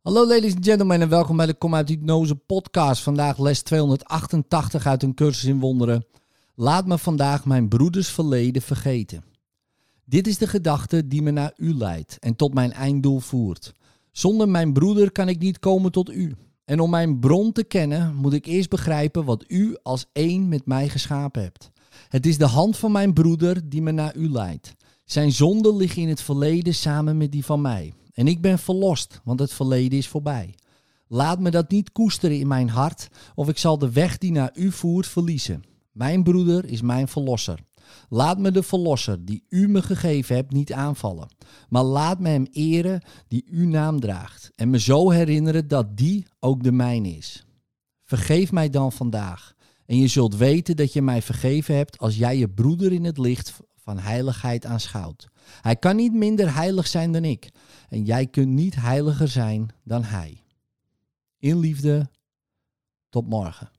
Hallo ladies and gentlemen en welkom bij de Kom uit Hypnose podcast. Vandaag les 288 uit een cursus in wonderen. Laat me vandaag mijn broeders verleden vergeten. Dit is de gedachte die me naar u leidt en tot mijn einddoel voert. Zonder mijn broeder kan ik niet komen tot u. En om mijn bron te kennen moet ik eerst begrijpen wat u als één met mij geschapen hebt. Het is de hand van mijn broeder die me naar u leidt. Zijn zonden liggen in het verleden samen met die van mij. En ik ben verlost, want het verleden is voorbij. Laat me dat niet koesteren in mijn hart, of ik zal de weg die naar u voert verliezen. Mijn broeder is mijn verlosser. Laat me de verlosser die u me gegeven hebt niet aanvallen, maar laat me hem eren die uw naam draagt en me zo herinneren dat die ook de mijne is. Vergeef mij dan vandaag en je zult weten dat je mij vergeven hebt als jij je broeder in het licht van heiligheid aanschouwt. Hij kan niet minder heilig zijn dan ik en jij kunt niet heiliger zijn dan hij. In liefde, tot morgen.